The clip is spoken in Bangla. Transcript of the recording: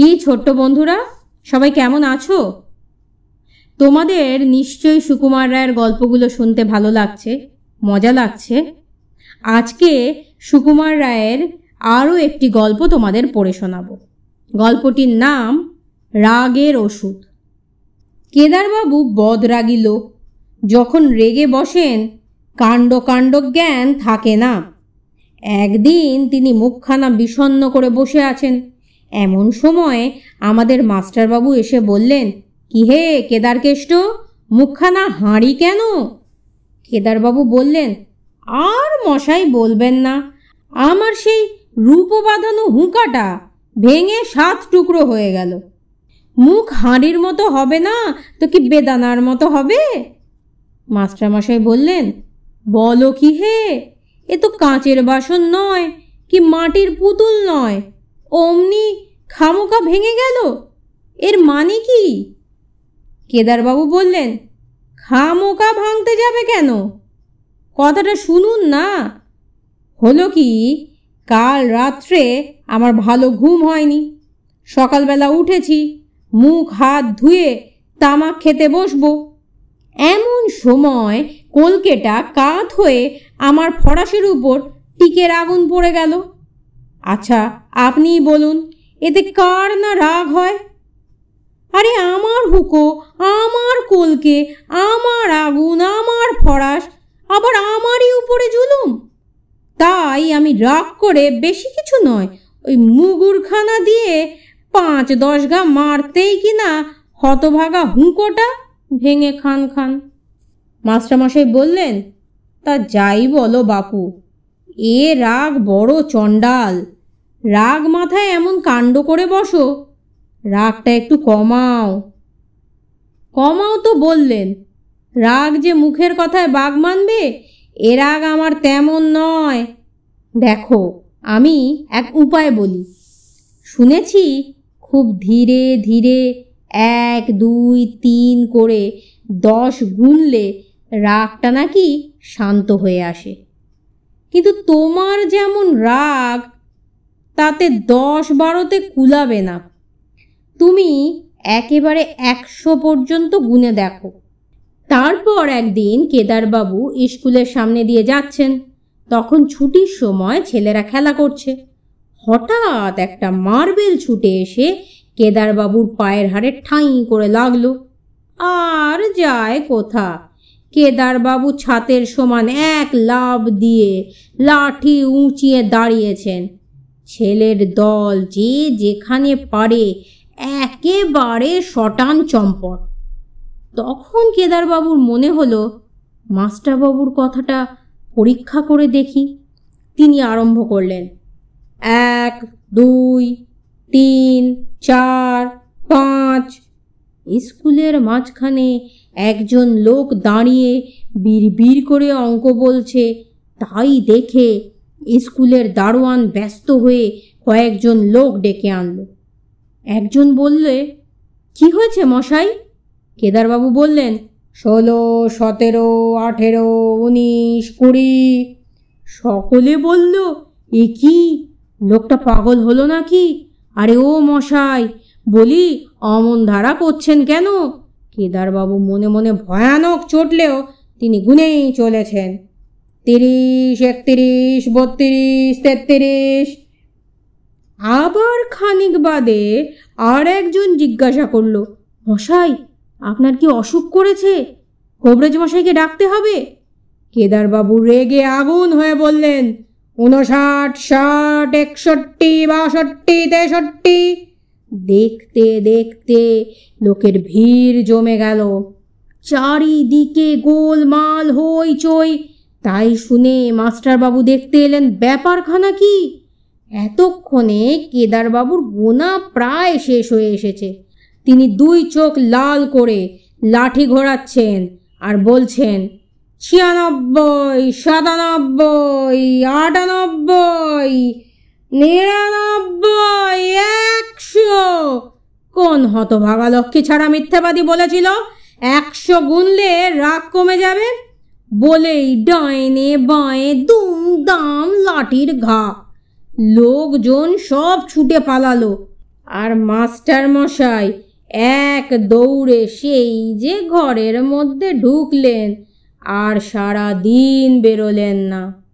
কি ছোট্ট বন্ধুরা? সবাই কেমন আছো? তোমাদের নিশ্চয়ই সুকুমার রায়ের গল্পগুলো শুনতে ভালো লাগছে, মজা লাগছে। আজকে সুকুমার রায়ের আরও একটি গল্প তোমাদের পড়ে শোনাবো। গল্পটির নাম রাগের ওষুধ। কেদারবাবু বদরাগী লোক, যখন রেগে বসেন, কাণ্ড কাণ্ড জ্ঞান থাকে না। একদিন তিনি মুখখানা বিষণ্ন করে বসে আছেন। এমন সময় আমাদের মাস্টারবাবু এসে বললেন কি হে কেদারকেষ্ট? মুখখানা হাঁড়ি কেন? কেদারবাবু বললেন, আর মশাই বলবেন না, আমার সেই রূপ বাঁধানো হুঁকাটা ভেঙে সাত টুকরো হয়ে গেল। মুখ হাঁড়ির মতো হবে না, তো কি বেদানার মতো হবে? মাস্টারমশাই বললেন, বলো কি হে এ তো কাঁচের বাসন নয়, কি মাটির পুতুল নয় অমনি খামোকা ভেঙে গেল। এর মানে কি? কেদারবাবু বললেন খামোকা ভাঙতে যাবে কেন? কথাটা শুনুন না। হলো কি, কাল রাত্রে আমার ভালো ঘুম হয়নি। সকালবেলা উঠেছি, মুখ, হাত ধুয়ে তামাক খেতে বসবো। এমন সময় কলকেটা কাত হয়ে আমার ফরাসের উপর টিকের আগুন পড়ে গেল। আচ্ছা আপনিই বলুন, এতে কার না রাগ হয়? আরে আমার হুকো, আমার কোলকে, আমার আগুন, আমার ফরাস, আবার আমারই উপরে জুলুম? তাই আমি রাগ করে বেশি কিছু নয়, ওই মুগুরখানা দিয়ে পাঁচ দশ গা মারতেই কিনা হতভাগা হুঁকোটা ভেঙে খান খান। মাস্টারমশাই বললেন, তা যাই বলো বাপু। এ রাগ বড় চণ্ডাল। রাগ মাথায় এমন কাণ্ড করে বসো। রাগটা একটু কমাও। কমাও তো বললেন। রাগ যে মুখের কথায় বাঘ মানবে, এ রাগ আমার তেমন নয়। দেখো, আমি এক উপায় বলি। শুনেছি, খুব ধীরে ধীরে এক, দুই, তিন করে দশ গুনলে রাগটা নাকি শান্ত হয়ে আসে। কিন্তু তোমার যেমন রাগ, তাতে দশ বারোতে কুলাবে না। তুমি একেবারে একশো পর্যন্ত গুনে দেখো। তারপর একদিন কেদারবাবু স্কুলের সামনে দিয়ে যাচ্ছেন। তখন ছুটির সময় ছেলেরা খেলা করছে। হঠাৎ একটা মার্বেল ছুটে এসে কেদারবাবুর পায়ের হাড়ে ঠাঁই করে লাগল। আর যায় কোথা? কেদারবাবু ছাতের সমান এক লাভ দিয়ে লাঠি উঁচিয়ে দাঁড়িয়েছেন। ছেলের দল যে যেখানে পারে একেবারে শটান চম্পট। তখন কেদারবাবুর মনে হলো, মাস্টারবাবুর কথাটা পরীক্ষা করে দেখি। তিনি আরম্ভ করলেন, এক, দুই, তিন, চার, পাঁচ। স্কুলের মাঝখানে একজন লোক দাঁড়িয়ে বিড় করে অঙ্ক বলছে, তাই দেখে স্কুলের দারোয়ান ব্যস্ত হয়ে কয়েকজন লোক ডেকে আনলো। একজন বললে, কি হয়েছে মশাই? কেদারবাবু বললেন, ষোলো, সতেরো, আঠেরো, উনিশ, কুড়ি। সকলে বলল, এ কি? লোকটা পাগল হলো নাকি? আরে ও মশাই, বলি, অমন ধারা করছেন কেন? কেদারবাবু মনে মনে ভয়ানক চটলেও তিনি গুনেই চলেছেন। তিরিশ, একত্রিশ, বত্রিশ, তেত্রিশ। আবার খানিক বাদে আর একজন জিজ্ঞাসা করল, মশাই, আপনার কি অসুখ করেছে? কবরেজ মশাইকে ডাকতে হবে। কেদারবাবু রেগে আগুন হয়ে বললেন উনষাট ষাট, একষট্টি, বাষট্টি, তেষট্টি দেখতে দেখতে লোকের ভিড় জমে গেল। চারিদিকে গোলমাল হই চই। তাই শুনে মাস্টারবাবু দেখতে এলেন, ব্যাপারখানা কি? এতক্ষণে কেদারবাবুর গোনা প্রায় শেষ হয়ে এসেছে। তিনি দুই চোখ লাল করে লাঠি ঘোরাচ্ছেন আর বলছেন, ছিয়ানব্বই, সাতানব্বই, আটানব্বই নিরানব্বই, একশো। কোন হতভাগা লক্ষ্মী ছাড়া মিথ্যাবাদী বলেছিল? একশো গুনলে রাগ কমে যাবে? বলেই ডাইনে বাঁয়ে দুম দাম লাঠির ঘা। লোকজন সব ছুটে পালালো। আর মাস্টার মশাই এক দৌড়ে সেই যে ঘরের মধ্যে ঢুকলেন আর সারা দিন বেরোলেন না।